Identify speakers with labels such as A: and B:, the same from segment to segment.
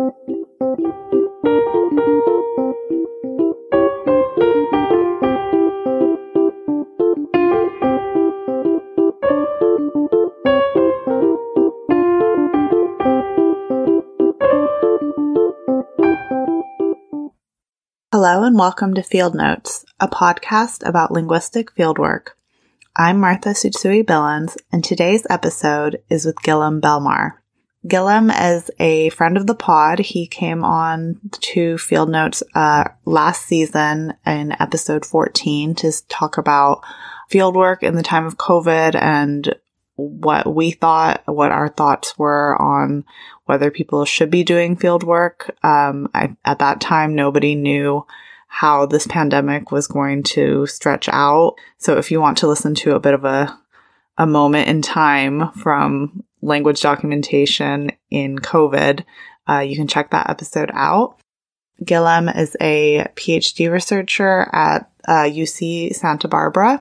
A: Hello and welcome to Field Notes, a podcast about linguistic fieldwork. I'm Martha Tsutsui Billens, and today's episode is with Guillem Belmar. Guillem is a friend of the pod. He came on to Field Notes uh, last season in episode 14 to talk about fieldwork in the time of COVID and what we thought, what our thoughts were on whether people should be doing field work. Um, I, at that time, nobody knew how this pandemic was going to stretch out. So if you want to listen to a bit of a, a moment in time from language documentation in COVID, uh, you can check that episode out. Guillem is a PhD researcher at uh, UC Santa Barbara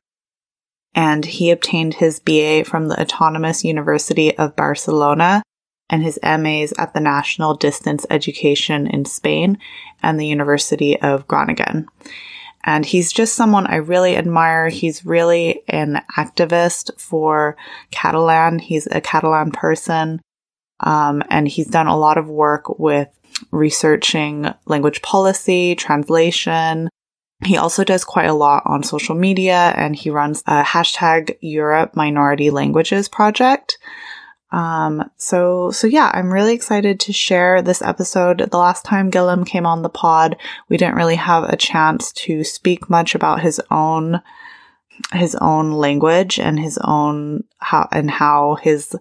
A: and he obtained his BA from the Autonomous University of Barcelona and his MAs at the National Distance Education in Spain and the University of Groningen. And he's just someone I really admire. He's really an activist for Catalan. He's a Catalan person. Um, and he's done a lot of work with researching language policy, translation, he also does quite a lot on social media and he runs a hashtag Europe Minority Languages project. Um, so, so yeah, I'm really excited to share this episode. The last time Guillem came on the pod, we didn't really have a chance to speak much about his own, his own language and his own how, and how his,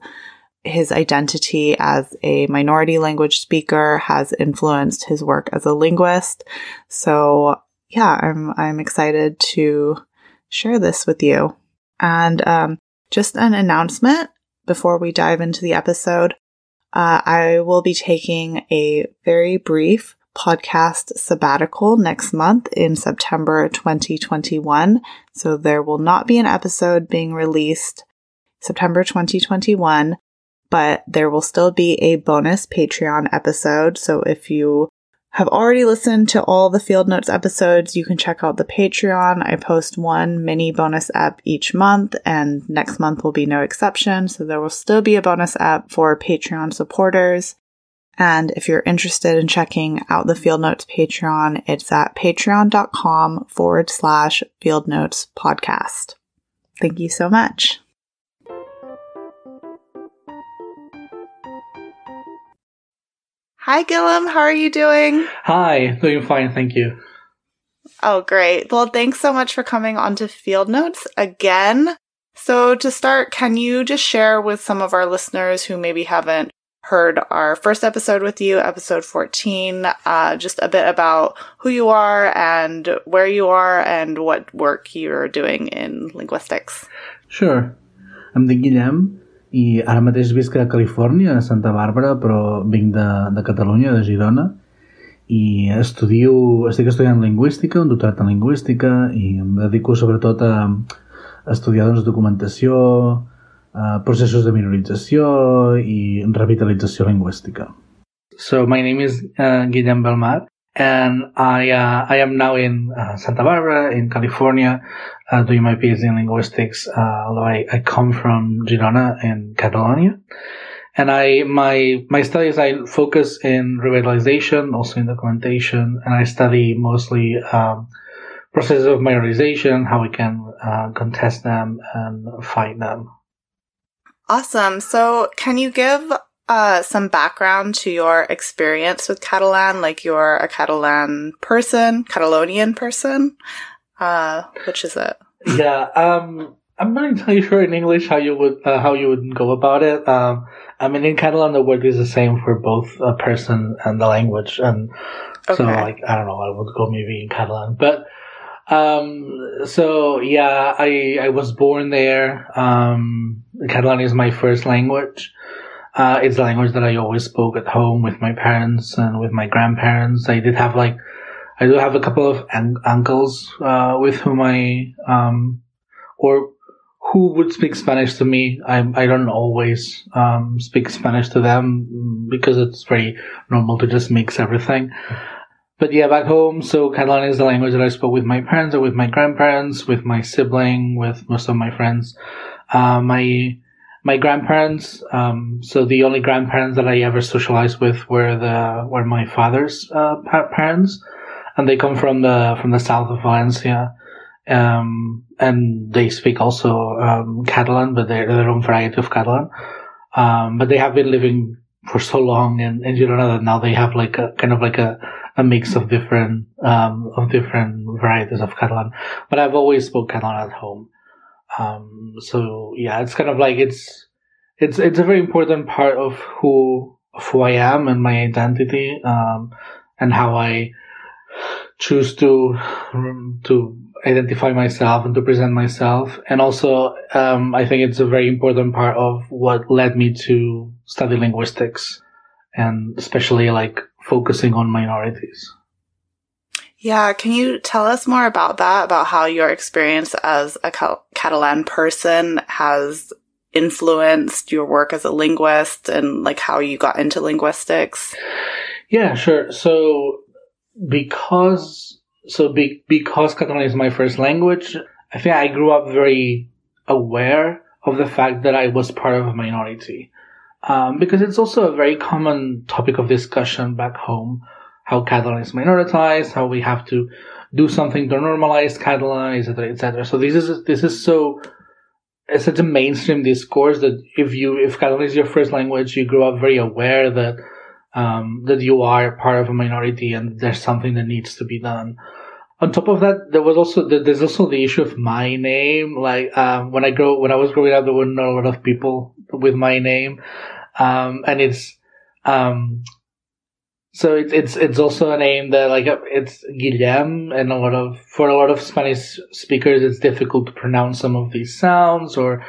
A: his identity as a minority language speaker has influenced his work as a linguist. So yeah, I'm I'm excited to share this with you. And um, just an announcement before we dive into the episode. Uh, I will be taking a very brief podcast sabbatical next month in September 2021. So there will not be an episode being released September 2021, but there will still be a bonus Patreon episode. So if you have already listened to all the Field Notes episodes, you can check out the Patreon. I post one mini bonus app each month, and next month will be no exception. So there will still be a bonus app for Patreon supporters. And if you're interested in checking out the Field Notes Patreon, it's at patreon.com forward slash Field Notes podcast. Thank you so much. Hi, Guillem. How are you doing?
B: Hi, doing fine, thank you.
A: Oh, great. Well, thanks so much for coming onto Field Notes again. So, to start, can you just share with some of our listeners who maybe haven't heard our first episode with you, episode 14, uh, just a bit about who you are and where you are and what work you're doing in linguistics?
B: Sure. I'm the Guillem. I ara mateix visc a Califòrnia, a Santa Bàrbara, però vinc de, de Catalunya, de Girona, i estudio, estic estudiant lingüística, un doctorat en lingüística, i em dedico sobretot a, estudiar doncs, documentació, a processos de minorització i revitalització lingüística. So my name is uh, Guillem Belmar, and I uh, I am now in uh, Santa Barbara in California, uh, doing my PhD in linguistics. Uh, although I, I come from Girona in Catalonia, and I my my studies I focus in revitalization, also in documentation, and I study mostly um, processes of minorization, how we can uh, contest them and fight them.
A: Awesome. So, can you give uh, some background to your experience with Catalan? Like you're a Catalan person, Catalonian person. Uh, which is it?
B: Yeah, um, I'm not entirely sure in English how you would uh, how you would go about it. Um, I mean, in Catalan, the word is the same for both a person and the language, and okay. so like I don't know, I would go maybe in Catalan, but um, so yeah, I I was born there. Um, Catalan is my first language. Uh, it's the language that I always spoke at home with my parents and with my grandparents. I did have like, I do have a couple of un- uncles uh, with whom I, um, or who would speak Spanish to me. I, I don't always um, speak Spanish to them because it's very normal to just mix everything. But yeah, back home, so Catalan is the language that I spoke with my parents or with my grandparents, with my sibling, with most of my friends. Uh, my my grandparents, um, so the only grandparents that I ever socialized with were the were my father's uh, parents, and they come from the from the south of Valencia um, and they speak also um, Catalan, but they're their own variety of Catalan. Um, but they have been living for so long in, in Girona that now they have like a kind of like a, a mix of different um, of different varieties of Catalan. But I've always spoke Catalan at home. Um, so yeah, it's kind of like it's it's it's a very important part of who of who I am and my identity um, and how I choose to to identify myself and to present myself. And also, um, I think it's a very important part of what led me to study linguistics and especially like focusing on minorities.
A: Yeah, can you tell us more about that? About how your experience as a Catalan person has influenced your work as a linguist and like how you got into linguistics?
B: Yeah, sure. So because so be, because Catalan is my first language, I think I grew up very aware of the fact that I was part of a minority. Um, because it's also a very common topic of discussion back home, how Catalan is minoritized, how we have to do something to normalize Catalan, etc., etc. So this is this is so it's such a mainstream discourse that if you if Catalan is your first language, you grow up very aware that um, that you are part of a minority and there's something that needs to be done. On top of that, there was also there's also the issue of my name. Like um, when I grow when I was growing up, there were not a lot of people with my name, um, and it's um, so it's it's it's also a name that like it's Guillem, and a lot of for a lot of Spanish speakers, it's difficult to pronounce some of these sounds or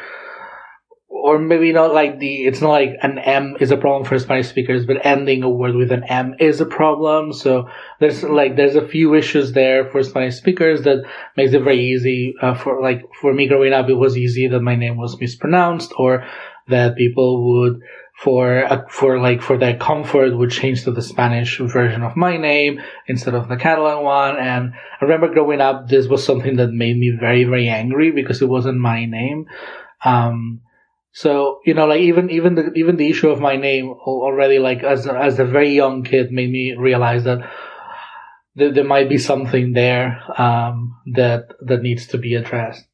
B: or maybe not like the it's not like an M is a problem for Spanish speakers, but ending a word with an M is a problem. So there's like there's a few issues there for Spanish speakers that makes it very easy uh, for like for me growing up. It was easy that my name was mispronounced or that people would for uh, for like for their comfort would change to the Spanish version of my name instead of the Catalan one. And I remember growing up, this was something that made me very very angry because it wasn't my name. Um, so you know, like even even the even the issue of my name already, like as as a very young kid, made me realize that there, there might be something there um, that that needs to be addressed.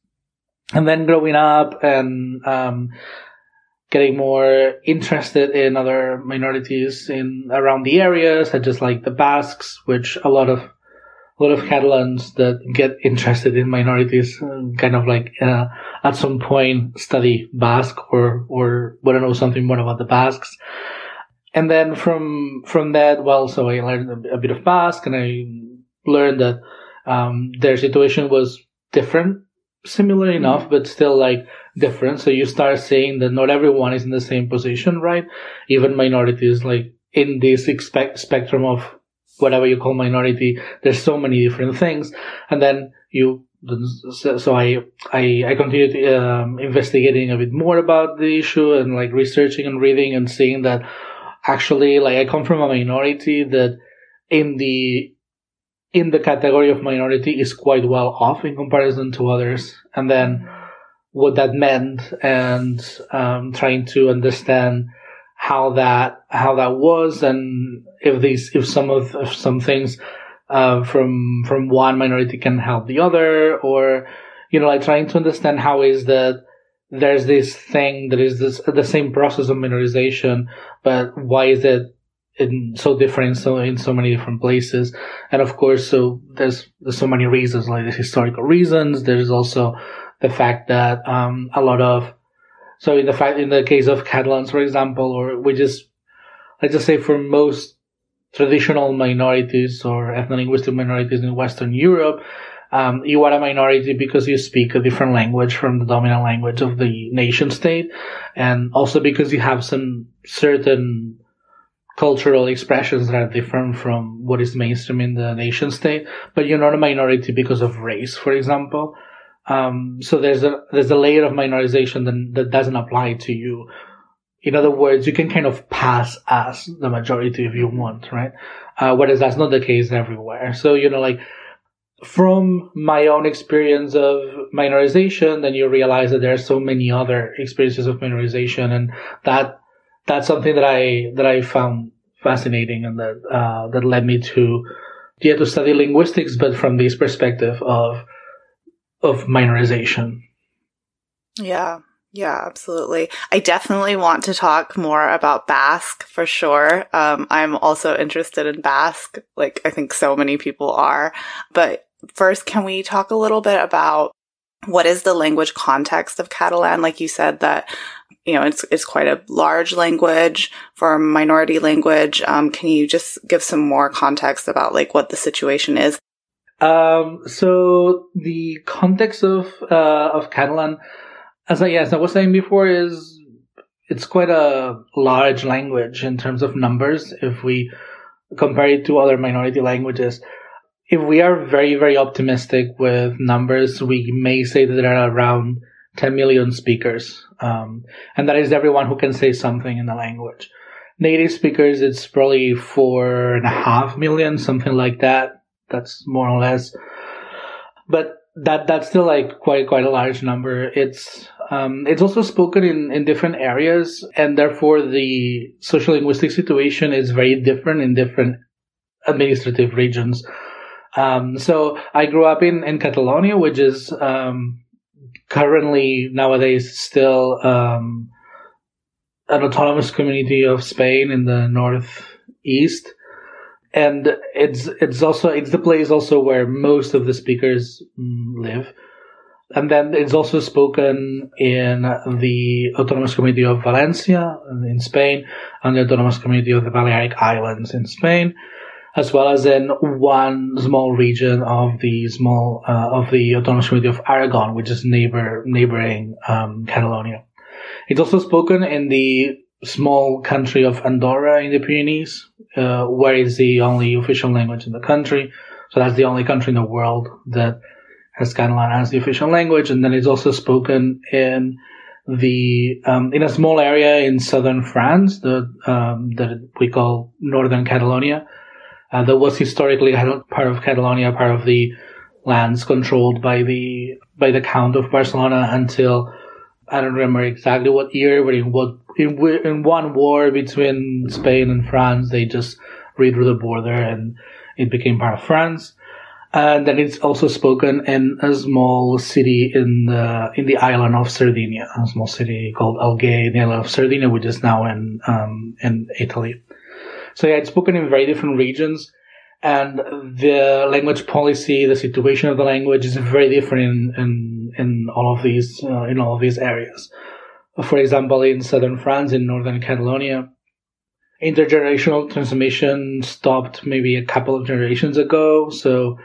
B: And then growing up and um, getting more interested in other minorities in around the area, such as like the Basques, which a lot of a lot of Catalans that get interested in minorities uh, kind of like uh, at some point study Basque or or want to know something more about the Basques. And then from from that, well, so I learned a, bit of Basque, and I learned that um, their situation was different, similar enough, but still like different. So you start seeing that not everyone is in the same position, right? Even minorities, like in this spectrum of whatever you call minority. There's so many different things, and then you. So I I I continued um, investigating a bit more about the issue and like researching and reading and seeing that actually like I come from a minority that in the in the category of minority is quite well off in comparison to others, and then what that meant and um, trying to understand how that how that was and if these if some of if some things uh, from from one minority can help the other or you know like trying to understand how is that there's this thing that is this the same process of minorization but why is it in so different so in so many different places? And of course so there's there's so many reasons like there's historical reasons. There's also the fact that um, a lot of so in the fact, in the case of Catalans, for example, or we just, let's just say for most traditional minorities or ethno-linguistic minorities in Western Europe, um, you are a minority because you speak a different language from the dominant language of the nation state, and also because you have some certain cultural expressions that are different from what is mainstream in the nation state. But you're not a minority because of race, for example. Um, so there's a there's a layer of minorization that, that doesn't apply to you. In other words, you can kind of pass as the majority if you want, right? Uh, whereas that's not the case everywhere. So you know, like from my own experience of minorization, then you realize that there are so many other experiences of minorization, and that that's something that I that I found fascinating, and that uh, that led me to yeah to study linguistics, but from this perspective of of minorization.
A: Yeah. Yeah, absolutely. I definitely want to talk more about Basque for sure. Um, I'm also interested in Basque, like I think so many people are. But first, can we talk a little bit about what is the language context of Catalan? Like you said that, you know, it's, it's quite a large language for a minority language. Um, can you just give some more context about like what the situation is?
B: Um, so the context of, uh, of Catalan, as I, yes, I was saying before is it's quite a large language in terms of numbers if we compare it to other minority languages if we are very, very optimistic with numbers, we may say that there are around 10 million speakers. Um, and that is everyone who can say something in the language. Native speakers, it's probably four and a half million, something like that. That's more or less. But that, that's still like quite, quite a large number. It's, um, it's also spoken in, in different areas and therefore the social linguistic situation is very different in different administrative regions. Um, so I grew up in, in Catalonia, which is um, currently nowadays still um, an autonomous community of Spain in the northeast, and it's it's also it's the place also where most of the speakers live. And then it's also spoken in the Autonomous Community of Valencia in Spain and the Autonomous Community of the Balearic Islands in Spain as well as in one small region of the small uh, of the autonomous community of Aragon, which is neighbor neighboring um, Catalonia. It's also spoken in the small country of Andorra in the Pyrenees, uh, where it's the only official language in the country. So that's the only country in the world that has Catalan as the official language, and then it's also spoken in the um, in a small area in southern France, the um, that we call Northern Catalonia, uh, that was historically part of Catalonia, part of the lands controlled by the by the Count of Barcelona until I don't remember exactly what year, but in what in, in one war between Spain and France, they just redrew the border and it became part of France. And then it's also spoken in a small city in the in the island of Sardinia, a small city called Alguer, the island of Sardinia, which is now in um, in Italy. So yeah, it's spoken in very different regions, and the language policy, the situation of the language is very different in in, in all of these uh, in all of these areas. For example, in southern France, in northern Catalonia, intergenerational transmission stopped maybe a couple of generations ago. So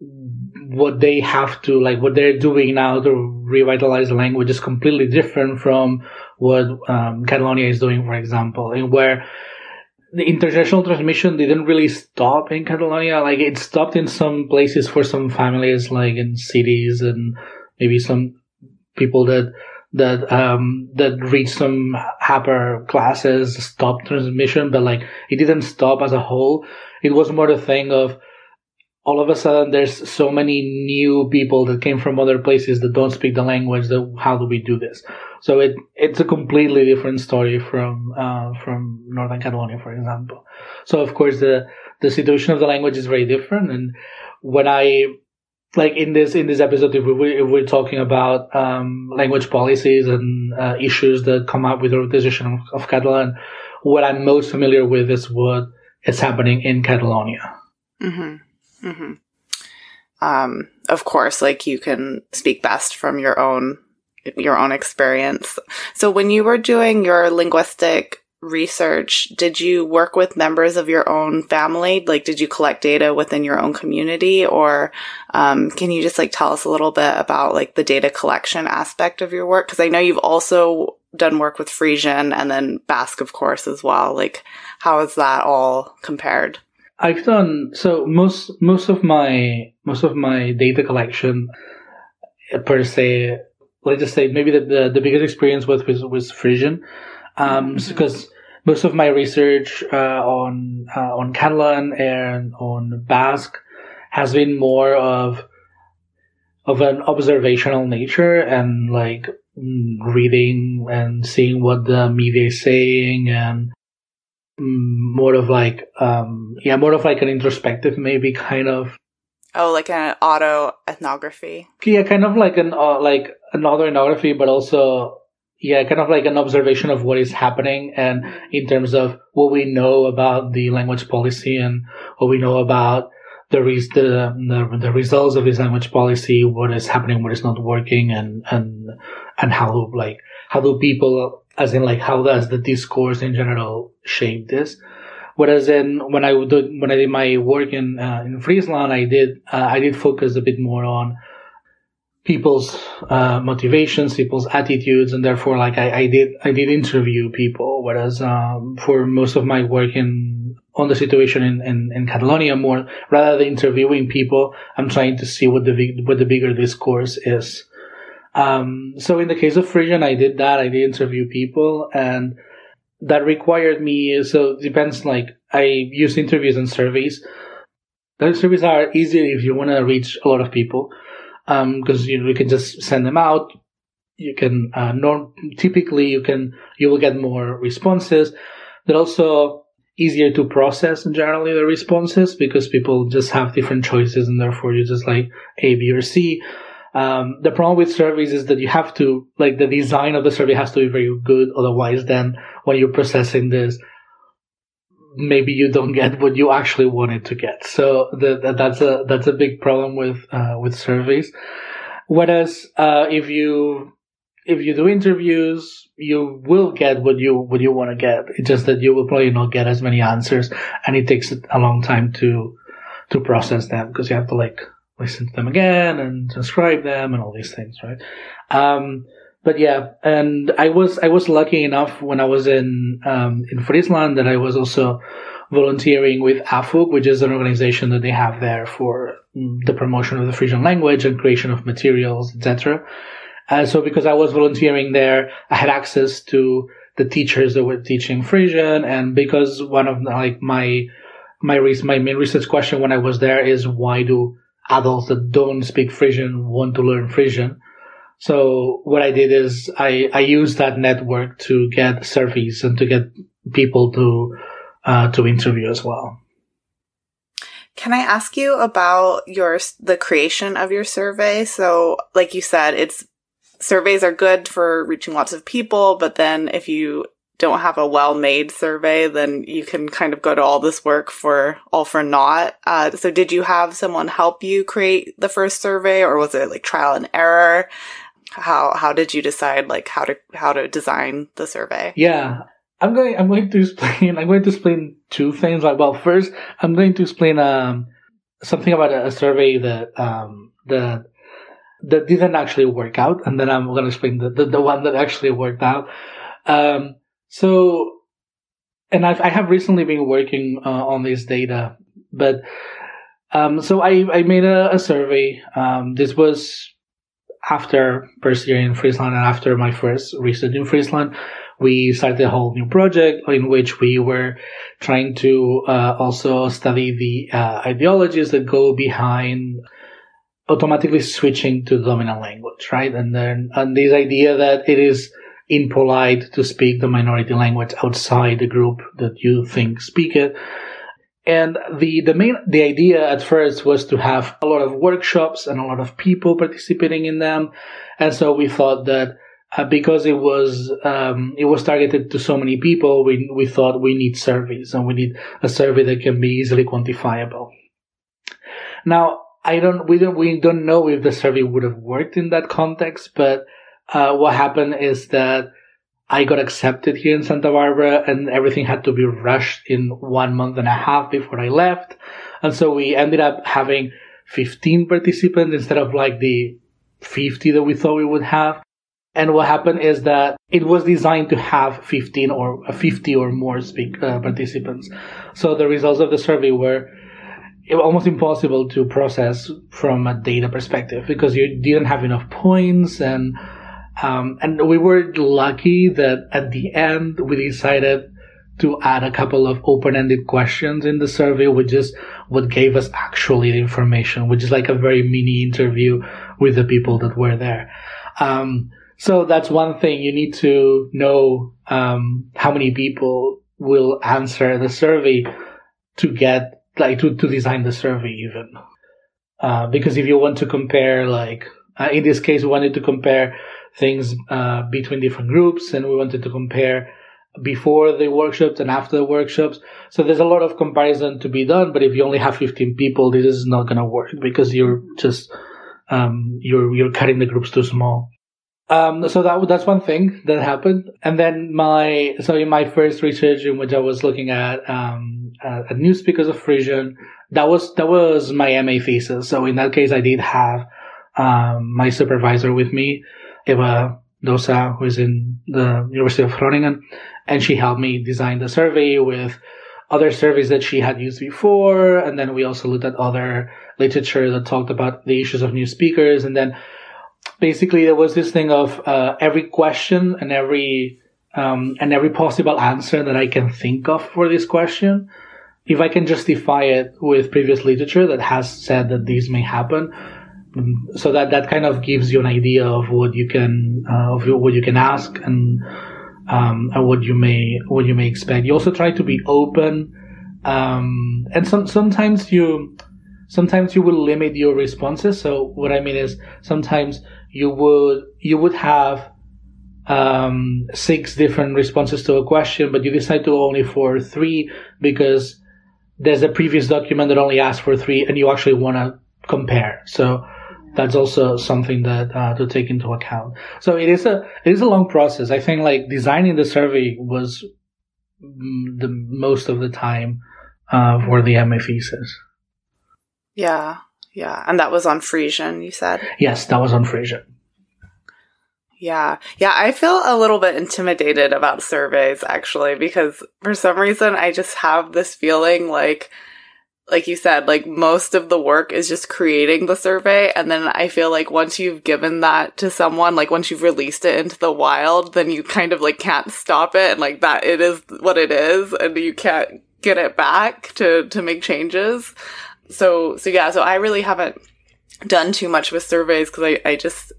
B: what they have to like what they're doing now to revitalize the language is completely different from what um, Catalonia is doing, for example, and where the international transmission didn't really stop in Catalonia. Like it stopped in some places for some families, like in cities and maybe some people that that um that reached some upper classes stopped transmission, but like it didn't stop as a whole. It was more the thing of all of a sudden there's so many new people that came from other places that don't speak the language that how do we do this so it it's a completely different story from uh, from northern catalonia for example so of course the the situation of the language is very different and when i like in this in this episode if, we, if we're talking about um, language policies and uh, issues that come up with the decision of, of catalan what i'm most familiar with is what is happening in catalonia
A: mm-hmm. Mm-hmm. Um, of course, like you can speak best from your own your own experience. So when you were doing your linguistic research, did you work with members of your own family? Like, did you collect data within your own community, or um, can you just like tell us a little bit about like the data collection aspect of your work? Because I know you've also done work with Frisian and then Basque, of course, as well. Like, how is that all compared?
B: I've done so most most of my most of my data collection per se. Let's just say maybe the, the, the biggest experience was was, was Frisian, um, mm-hmm. Most of my research uh, on uh, on Catalan and on Basque has been more of of an observational nature and like mm, reading and seeing what the media is saying and mm, more of like um yeah more of like an introspective maybe kind of.
A: Oh like an auto ethnography.
B: Yeah kind of like an uh, like an auto ethnography but also yeah kind of like an observation of what is happening and in terms of what we know about the language policy and what we know about the, the, the, the results of this language policy, what is happening, what is not working, and and and how like how do people, as in like how does the discourse in general shape this? Whereas in when I did when I did my work in uh, in Friesland, I did uh, I did focus a bit more on people's uh, motivations, people's attitudes, and therefore, like I, I did I did interview people. Whereas um, for most of my work in on the situation in, in, in Catalonia more rather than interviewing people. I'm trying to see what the what the bigger discourse is. Um, so in the case of Frisian, I did that. I did interview people, and that required me. So it depends. Like I use interviews and surveys. Those surveys are easier if you want to reach a lot of people, because um, you know you can just send them out. You can uh, norm- typically you can you will get more responses. But also easier to process generally the responses because people just have different choices and therefore you just like A, B, or C. Um, the problem with surveys is that you have to, like, the design of the survey has to be very good. Otherwise, then when you're processing this, maybe you don't get what you actually wanted to get. So the, the, that's a, that's a big problem with, uh, with surveys. Whereas, uh, if you if you do interviews, you will get what you what you want to get. It's just that you will probably not get as many answers, and it takes a long time to to process them because you have to like listen to them again and transcribe them and all these things, right? Um, but yeah, and I was I was lucky enough when I was in um, in Friesland that I was also volunteering with AFÛK, which is an organization that they have there for mm, the promotion of the Frisian language and creation of materials, etc. Uh, so because I was volunteering there, I had access to the teachers that were teaching Frisian, and because one of like my my re- my main research question when I was there is why do adults that don't speak Frisian want to learn Frisian? So what I did is I I used that network to get surveys and to get people to uh, to interview as well.
A: Can I ask you about your the creation of your survey? So, like you said, it's surveys are good for reaching lots of people, but then if you don't have a well made survey, then you can kind of go to all this work for all for naught. Uh, so, did you have someone help you create the first survey, or was it like trial and error? How how did you decide like how to how to design the survey?
B: Yeah, I'm going I'm going to explain I'm going to explain two things. Like, well, first I'm going to explain um something about a, a survey that um that that didn't actually work out, and then I'm going to explain the, the, the one that actually worked out. Um, so, and I've, I have recently been working uh, on this data, but um, so I, I made a, a survey. Um, this was after first year in Friesland and after my first research in Friesland. We started a whole new project in which we were trying to uh, also study the uh, ideologies that go behind automatically switching to the dominant language, right? And then, and this idea that it is impolite to speak the minority language outside the group that you think speak it. And the, the main, the idea at first was to have a lot of workshops and a lot of people participating in them. And so we thought that uh, because it was um, it was targeted to so many people, we we thought we need surveys and we need a survey that can be easily quantifiable. Now, I don't, we don't, we don't know if the survey would have worked in that context, but, uh, what happened is that I got accepted here in Santa Barbara and everything had to be rushed in one month and a half before I left. And so we ended up having 15 participants instead of like the 50 that we thought we would have. And what happened is that it was designed to have 15 or 50 or more speak, uh, participants. So the results of the survey were almost impossible to process from a data perspective because you didn't have enough points and um, and we were lucky that at the end we decided to add a couple of open-ended questions in the survey, which is what gave us actually the information, which is like a very mini interview with the people that were there. Um, so that's one thing you need to know um, how many people will answer the survey to get like to, to design the survey even. Uh, because if you want to compare like uh, in this case we wanted to compare things uh, between different groups and we wanted to compare before the workshops and after the workshops. So there's a lot of comparison to be done, but if you only have 15 people, this is not going to work because you're just, um, you're, you're cutting the groups too small. Um, so that, that's one thing that happened. And then my, so in my first research in which I was looking at, um, at new speakers of Frisian, that was, that was my MA thesis. So in that case, I did have, um, my supervisor with me, Eva Dosa, who is in the University of Groningen and she helped me design the survey with other surveys that she had used before. And then we also looked at other literature that talked about the issues of new speakers. And then basically there was this thing of uh, every question and every um, and every possible answer that I can think of for this question. If I can justify it with previous literature that has said that these may happen, so that that kind of gives you an idea of what you can uh, of what you can ask and um, and what you may what you may expect. You also try to be open, um, and some sometimes you sometimes you will limit your responses. So what I mean is sometimes you would you would have um, six different responses to a question, but you decide to only for three because there's a previous document that only asked for three, and you actually want to compare. So that's also something that uh, to take into account. So it is a it is a long process. I think like designing the survey was the most of the time uh, for the MA thesis.
A: Yeah, yeah, and that was on Frisian. You said
B: yes, that was on Frisian.
A: Yeah. Yeah. I feel a little bit intimidated about surveys actually, because for some reason I just have this feeling like like you said, like most of the work is just creating the survey. And then I feel like once you've given that to someone, like once you've released it into the wild, then you kind of like can't stop it. And like that, it is what it is. And you can't get it back to, to make changes. So, so yeah, so I really haven't done too much with surveys because I, I just,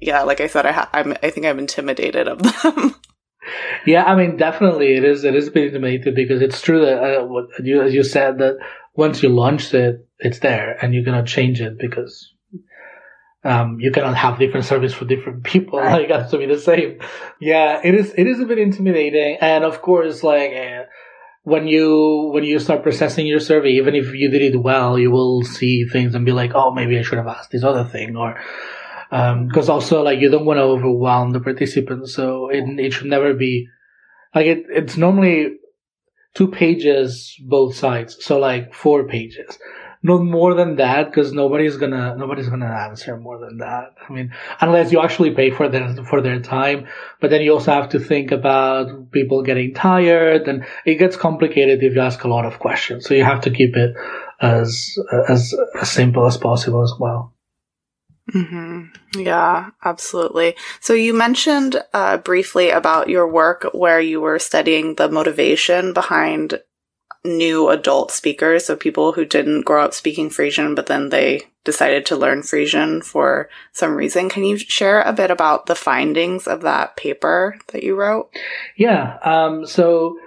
A: yeah, like I said, I ha- I'm, I think I'm intimidated of them.
B: yeah, I mean, definitely it is. It is a bit intimidating because it's true that uh, what you, as you said that once you launch it, it's there and you cannot change it because um, you cannot have different service for different people. Like, it has to be the same. Yeah, it is, it is a bit intimidating. And of course, like, uh, when you, when you start processing your survey, even if you did it well, you will see things and be like, oh, maybe I should have asked this other thing or, um, cause also like you don't want to overwhelm the participants. So it, it should never be like it, it's normally two pages both sides. So like four pages. No more than that because nobody's gonna nobody's gonna answer more than that. I mean, unless you actually pay for their for their time. But then you also have to think about people getting tired, and it gets complicated if you ask a lot of questions. So you have to keep it as as, as simple as possible as well.
A: Mm-hmm. Yeah, absolutely. So you mentioned uh, briefly about your work where you were studying the motivation behind new adult speakers, so people who didn't grow up speaking Frisian, but then they decided to learn Frisian for some reason. Can you share a bit about the findings of that paper that you wrote?
B: Yeah. Um, so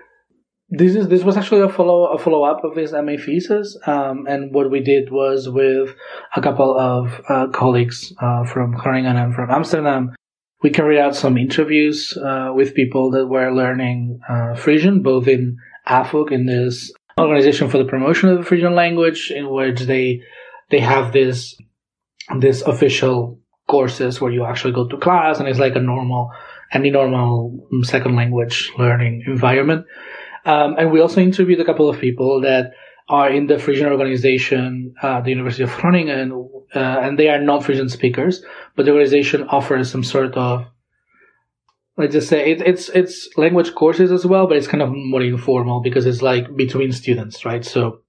B: this is this was actually a follow a follow up of his MA thesis, um, and what we did was with a couple of uh, colleagues uh, from Groningen and from Amsterdam, we carried out some interviews uh, with people that were learning uh, Frisian, both in AFÛK, in this organization for the promotion of the Frisian language, in which they they have this this official courses where you actually go to class, and it's like a normal any normal second language learning environment. Um, and we also interviewed a couple of people that are in the Frisian organization, uh, the University of Groningen, uh, and they are not Frisian speakers, but the organization offers some sort of, let's just say, it, it's it's language courses as well, but it's kind of more informal because it's like between students, right? So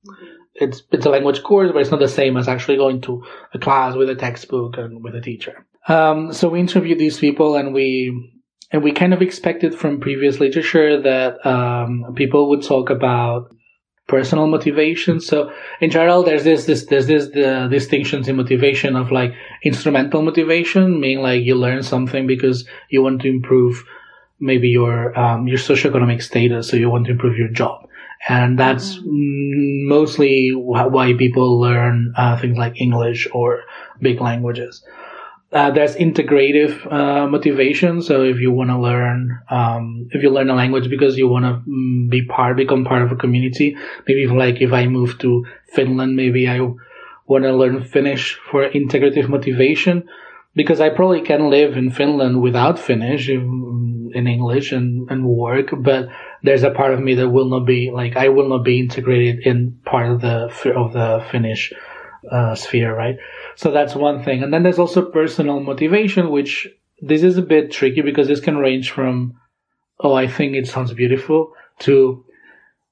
B: it's it's a language course, but it's not the same as actually going to a class with a textbook and with a teacher. Um, so we interviewed these people, and we and we kind of expected from previous literature that um, people would talk about personal motivation. So in general, there's this, this, there's this, the distinctions in motivation of like instrumental motivation, meaning like you learn something because you want to improve maybe your, um, your socioeconomic status. So you want to improve your job. And that's mm-hmm. mostly why people learn uh, things like English or big languages. Uh, there's integrative uh, motivation. So if you want to learn, um, if you learn a language because you want to mm, be part, become part of a community, maybe like if I move to Finland, maybe I want to learn Finnish for integrative motivation because I probably can live in Finland without Finnish in, in English and, and work, but there's a part of me that will not be like I will not be integrated in part of the of the Finnish uh, sphere, right? So that's one thing. And then there's also personal motivation, which this is a bit tricky because this can range from, oh, I think it sounds beautiful to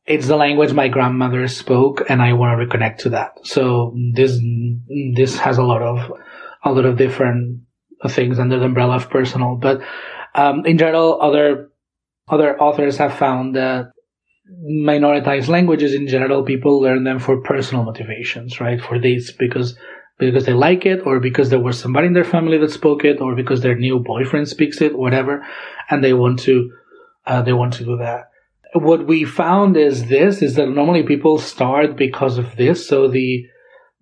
B: it's the language my grandmother spoke and I want to reconnect to that. So this, this has a lot of, a lot of different things under the umbrella of personal, but, um, in general, other, other authors have found that minoritized languages in general, people learn them for personal motivations, right? For this, because because they like it, or because there was somebody in their family that spoke it, or because their new boyfriend speaks it, whatever, and they want to uh, they want to do that. What we found is this: is that normally people start because of this. So the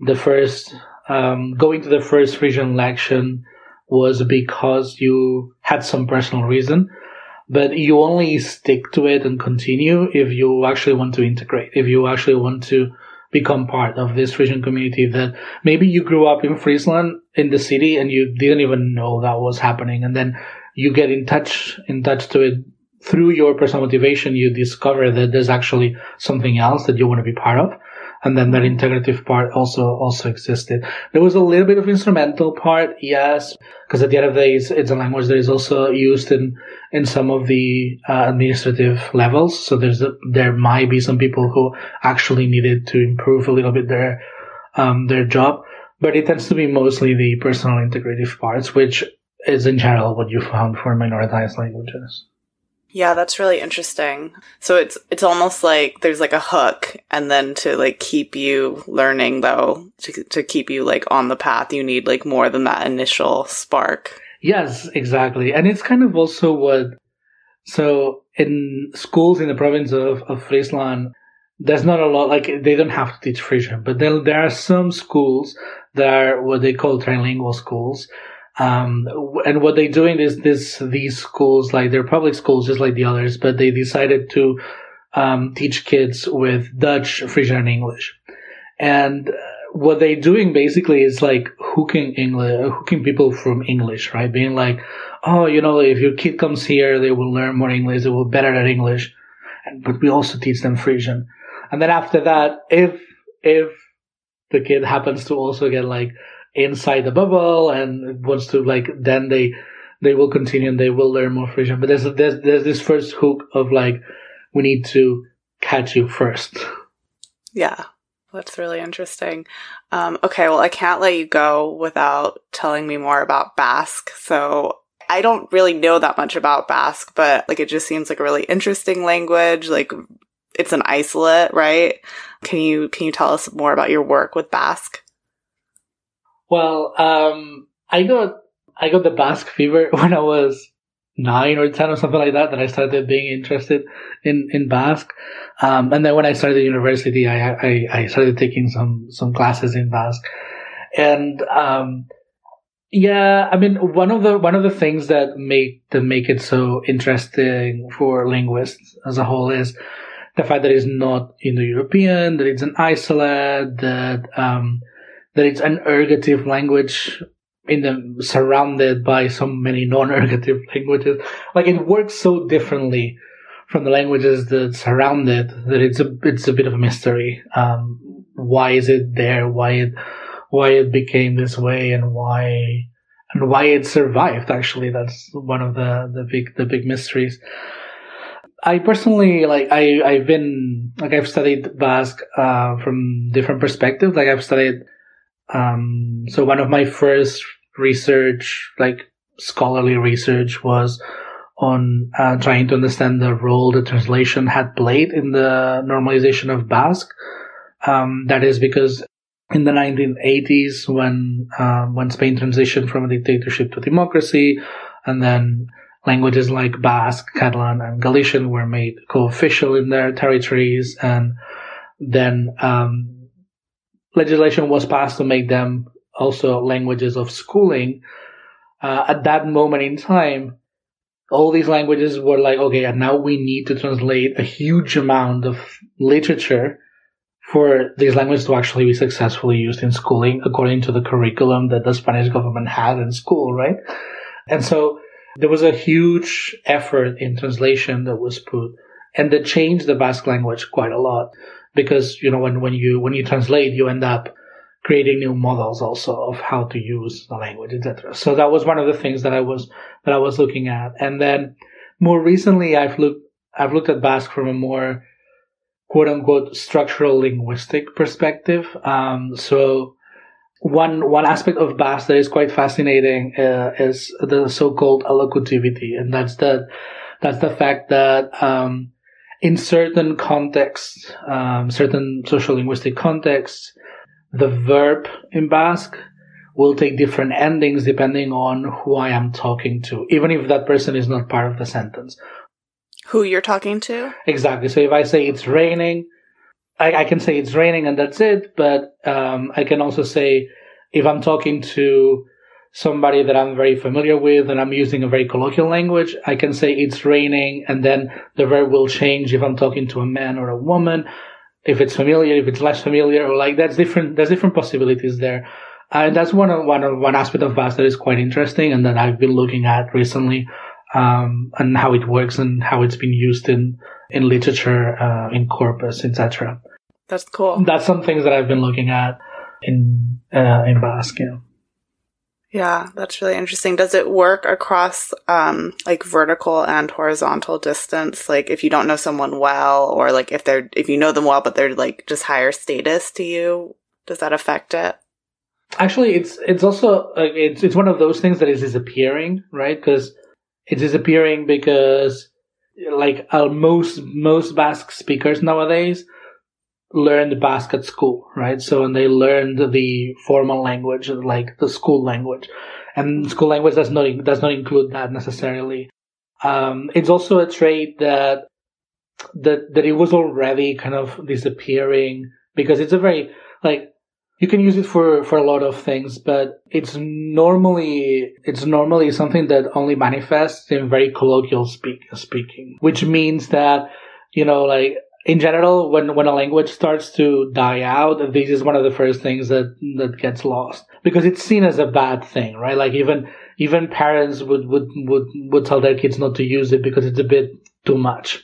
B: the first um, going to the first Frisian lection was because you had some personal reason but you only stick to it and continue if you actually want to integrate, if you actually want to become part of this Frisian community that maybe you grew up in Friesland in the city and you didn't even know that was happening. And then you get in touch, in touch to it through your personal motivation. You discover that there's actually something else that you want to be part of and then that integrative part also also existed. There was a little bit of instrumental part, yes, because at the end of the day, it's, it's, a language that is also used in in some of the uh, administrative levels. So there's a, there might be some people who actually needed to improve a little bit their um, their job, but it tends to be mostly the personal integrative parts, which is in general what you found for minoritized languages.
A: Yeah, that's really interesting. So it's it's almost like there's like a hook and then to like keep you learning though, to to keep you like on the path, you need like more than that initial spark.
B: Yes, exactly. And it's kind of also what so in schools in the province of, of Friesland, there's not a lot like they don't have to teach Frisian, but then there are some schools that are what they call trilingual schools um, and what they're doing is this, these schools, like they're public schools just like the others, but they decided to, um, teach kids with Dutch, Frisian, and English. And uh, what they're doing basically is like hooking English, hooking people from English, right? Being like, oh, you know, if your kid comes here, they will learn more English, they will be better at English. But we also teach them Frisian. And then after that, if, if the kid happens to also get like inside the bubble and wants to like then they they will continue and they will learn more Frisian. But there's there's there's this first hook of like we need to catch you first.
A: Yeah. That's really interesting. Um, okay, well, I can't let you go without telling me more about Basque. So I don't really know that much about Basque, but like it just seems like a really interesting language. Like it's an isolate, right? Can you can you tell us more about your work with Basque?
B: Well, um, I got I got the Basque fever when I was nine or ten or something like that. That I started being interested in in Basque, um, and then when I started university, I, I, I started taking some some classes in Basque, and um, yeah, I mean one of the one of the things that make that make it so interesting for linguists as a whole is the fact that it's not Indo-European, that it's an isolate, that um, that it's an ergative language in the surrounded by so many non-ergative languages. Like it works so differently from the languages that surround it that it's a it's a bit of a mystery. Um, why is it there? Why it why it became this way and why and why it survived? Actually, that's one of the the big the big mysteries. I personally like I I've been like I've studied Basque uh, from different perspectives. Like I've studied um so one of my first research like scholarly research was on uh, trying to understand the role the translation had played in the normalization of Basque. Um, that is because in the 1980s, when uh, when Spain transitioned from a dictatorship to democracy, and then languages like Basque, Catalan, and Galician were made co-official in their territories, and then um, legislation was passed to make them also languages of schooling. Uh, at that moment in time, all these languages were like, okay, and now we need to translate a huge amount of literature for these languages to actually be successfully used in schooling according to the curriculum that the Spanish government had in school, right? And so there was a huge effort in translation that was put and that changed the Basque language quite a lot because, you know, when, when you, when you translate, you end up creating new models also of how to use the language, etc. So that was one of the things that I was that I was looking at. And then more recently, I've looked I've looked at Basque from a more quote unquote structural linguistic perspective. Um, so one one aspect of Basque that is quite fascinating uh, is the so-called allocutivity, and that's the that's the fact that um, in certain contexts, um, certain social linguistic contexts, the verb in Basque will take different endings depending on who I am talking to, even if that person is not part of the sentence.
A: Who you're talking to?
B: Exactly. So if I say it's raining, I, I can say it's raining and that's it, but um, I can also say if I'm talking to somebody that I'm very familiar with and I'm using a very colloquial language, I can say it's raining and then the verb will change if I'm talking to a man or a woman if it's familiar, if it's less familiar, or like that's different. There's different possibilities there, and that's one of, one of, one aspect of Basque that is quite interesting, and that I've been looking at recently, um, and how it works and how it's been used in in literature, uh, in corpus, etc.
A: That's cool.
B: That's some things that I've been looking at in uh, in Basque. Yeah.
A: Yeah, that's really interesting. Does it work across um, like vertical and horizontal distance? Like if you don't know someone well, or like if they're if you know them well but they're like just higher status to you, does that affect it?
B: Actually, it's it's also like it's it's one of those things that is disappearing, right? Because it's disappearing because like uh, most most Basque speakers nowadays learned Basque at school, right? So, and they learned the formal language, like the school language. And school language does not, does not include that necessarily. Um, it's also a trait that, that, that it was already kind of disappearing because it's a very, like, you can use it for, for a lot of things, but it's normally, it's normally something that only manifests in very colloquial speak, speaking, which means that, you know, like, in general, when, when a language starts to die out, this is one of the first things that, that gets lost because it's seen as a bad thing, right? Like even, even parents would, would, would, would tell their kids not to use it because it's a bit too much,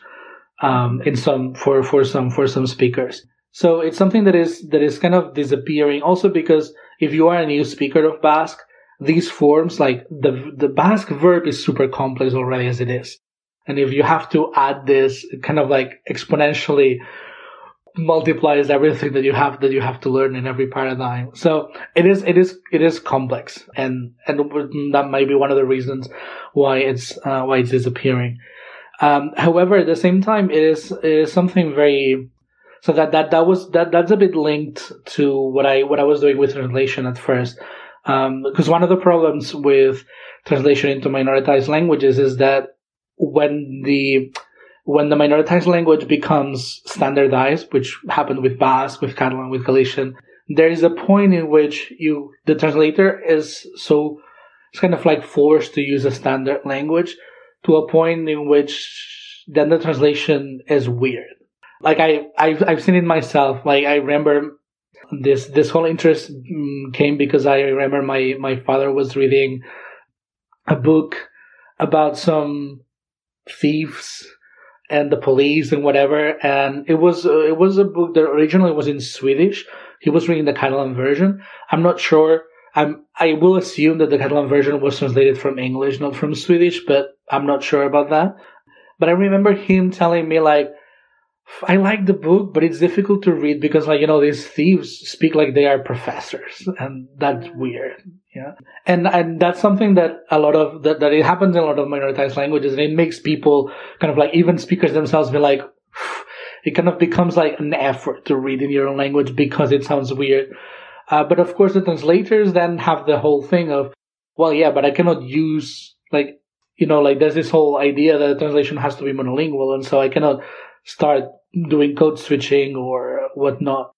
B: um, in some, for, for some, for some speakers. So it's something that is, that is kind of disappearing also because if you are a new speaker of Basque, these forms, like the, the Basque verb is super complex already as it is. And if you have to add this, it kind of like exponentially multiplies everything that you have that you have to learn in every paradigm. So it is it is it is complex, and and that might be one of the reasons why it's uh, why it's disappearing. Um, however, at the same time, it is it is something very so that that that was that that's a bit linked to what I what I was doing with translation at first. Because um, one of the problems with translation into minoritized languages is that when the when the minoritized language becomes standardized, which happened with Basque, with Catalan, with Galician, there is a point in which you the translator is so it's kind of like forced to use a standard language to a point in which then the translation is weird. Like I I've, I've seen it myself. Like I remember this this whole interest mm, came because I remember my my father was reading a book about some thieves and the police and whatever. And it was uh, it was a book that originally was in Swedish. He was reading the Catalan version. I'm not sure. I'm I will assume that the Catalan version was translated from English, not from Swedish, but I'm not sure about that. But I remember him telling me like, I like the book, but it's difficult to read because like, you know, these thieves speak like they are professors and that's weird. Yeah. And, and that's something that a lot of, that, that it happens in a lot of minoritized languages and it makes people kind of like, even speakers themselves be like, it kind of becomes like an effort to read in your own language because it sounds weird. Uh, but of course the translators then have the whole thing of, well, yeah, but I cannot use like, you know, like there's this whole idea that translation has to be monolingual. And so I cannot start doing code switching or whatnot.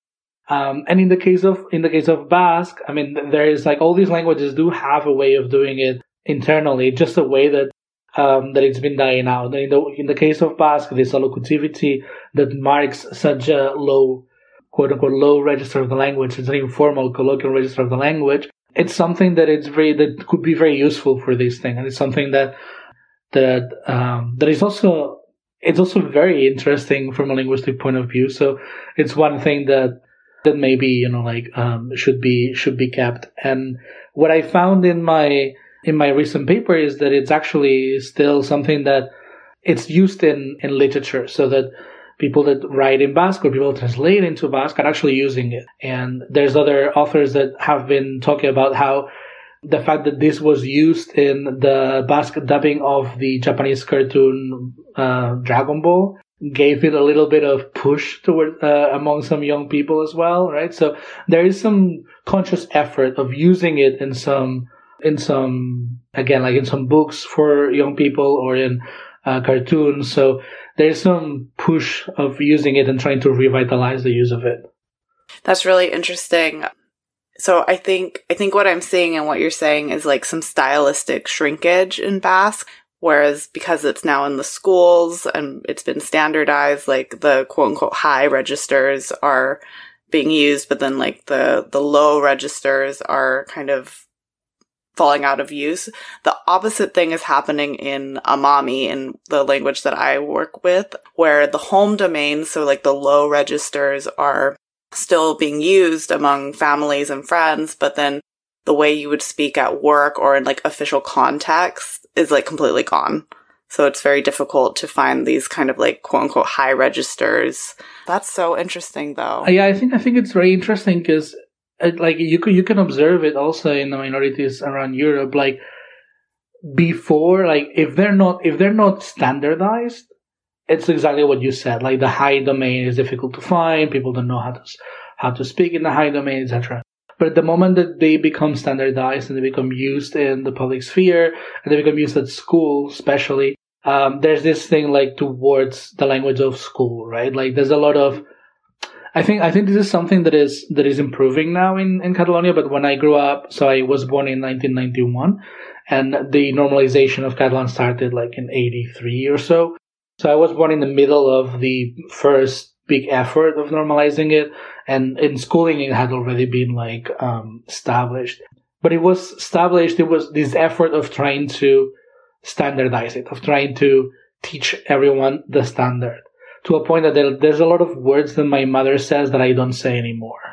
B: Um, and in the case of in the case of Basque, I mean, there is like all these languages do have a way of doing it internally, just a way that um, that it's been dying out. In the in the case of Basque, this allocutivity that marks such a low, quote unquote, low register of the language. It's an informal colloquial register of the language. It's something that it's very that could be very useful for this thing, and it's something that that um, that is also it's also very interesting from a linguistic point of view. So it's one thing that that maybe you know like um, should be should be kept. And what I found in my in my recent paper is that it's actually still something that it's used in in literature, so that people that write in Basque or people translate into Basque are actually using it. And there's other authors that have been talking about how the fact that this was used in the Basque dubbing of the Japanese cartoon uh, Dragon Ball gave it a little bit of push toward uh, among some young people as well, right? So there is some conscious effort of using it in some in some again like in some books for young people or in uh, cartoons. So there's some push of using it and trying to revitalize the use of it.
A: That's really interesting so I think I think what I'm seeing and what you're saying is like some stylistic shrinkage in Basque, whereas because it's now in the schools and it's been standardized, like the quote unquote high registers are being used, but then like the the low registers are kind of falling out of use. The opposite thing is happening in Amami in the language that I work with, where the home domains, so like the low registers are still being used among families and friends, but then the way you would speak at work or in like official context is like completely gone. So it's very difficult to find these kind of like quote unquote high registers. That's so interesting though.
B: Yeah, I think I think it's very interesting because uh, like you can you can observe it also in the minorities around Europe. Like before, like if they're not if they're not standardized, it's exactly what you said. Like the high domain is difficult to find. People don't know how to how to speak in the high domain, etc. But the moment that they become standardized and they become used in the public sphere and they become used at school, especially, um, there's this thing like towards the language of school, right? Like there's a lot of, I think, I think this is something that is, that is improving now in, in Catalonia. But when I grew up, so I was born in 1991 and the normalization of Catalan started like in 83 or so. So I was born in the middle of the first big effort of normalizing it, and in schooling it had already been like um, established. But it was established. It was this effort of trying to standardize it, of trying to teach everyone the standard, to a point that there's a lot of words that my mother says that I don't say anymore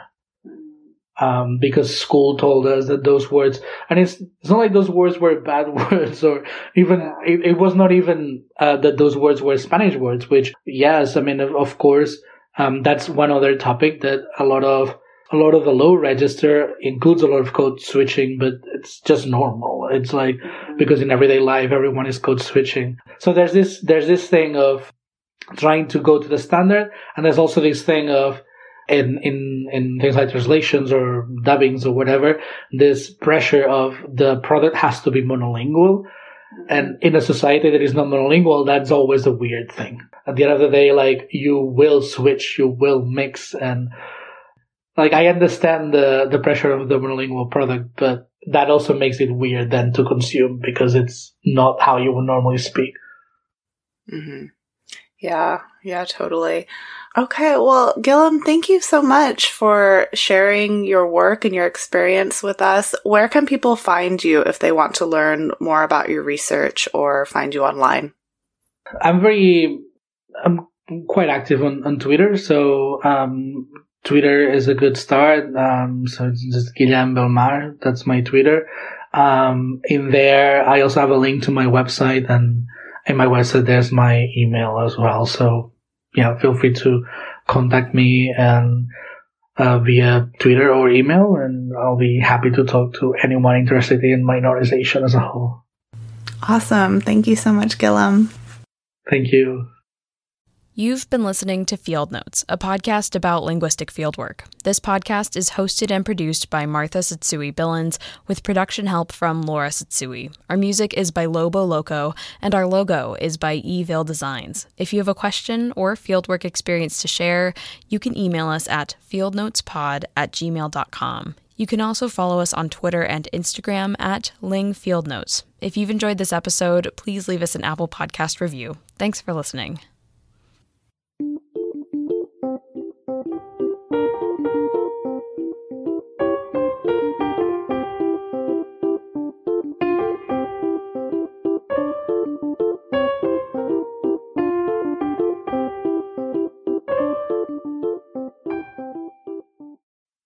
B: um, because school told us that those words, and it's, it's not like those words were bad words or even, it, it was not even uh, that those words were Spanish words, which, yes, I mean, of, of course, um, that's one other topic that a lot of, a lot of the low register includes a lot of code switching, but it's just normal. It's like, mm-hmm. because in everyday life, everyone is code switching. So there's this, there's this thing of trying to go to the standard, and there's also this thing of, in in in things like translations or dubbings or whatever, this pressure of the product has to be monolingual. And in a society that is not monolingual, that's always a weird thing. At the end of the day, like you will switch, you will mix, and like I understand the the pressure of the monolingual product, but that also makes it weird then to consume because it's not how you would normally speak.
A: Mm-hmm. Yeah, yeah, totally. Okay, well, Guillem, thank you so much for sharing your work and your experience with us. Where can people find you if they want to learn more about your research or find you online?
B: I'm very, I'm quite active on, on Twitter, so um, Twitter is a good start. Um, so it's just Guillem Belmar, that's my Twitter. Um, in there, I also have a link to my website and in my website, there's my email as well. So yeah, feel free to contact me and uh, via Twitter or email, and I'll be happy to talk to anyone interested in minorization as a whole.
A: Awesome. Thank you so much, Guillem.
B: Thank you.
C: You've been listening to Field Notes, a podcast about linguistic fieldwork. This podcast is hosted and produced by Martha Tsutsui Billins, with production help from Laura Tsutsui. Our music is by Lobo Loco, and our logo is by Evil Designs. If you have a question or fieldwork experience to share, you can email us at fieldnotespod at gmail.com. You can also follow us on Twitter and Instagram at Ling Field Notes. If you've enjoyed this episode, please leave us an Apple Podcast review. Thanks for listening. Thank you.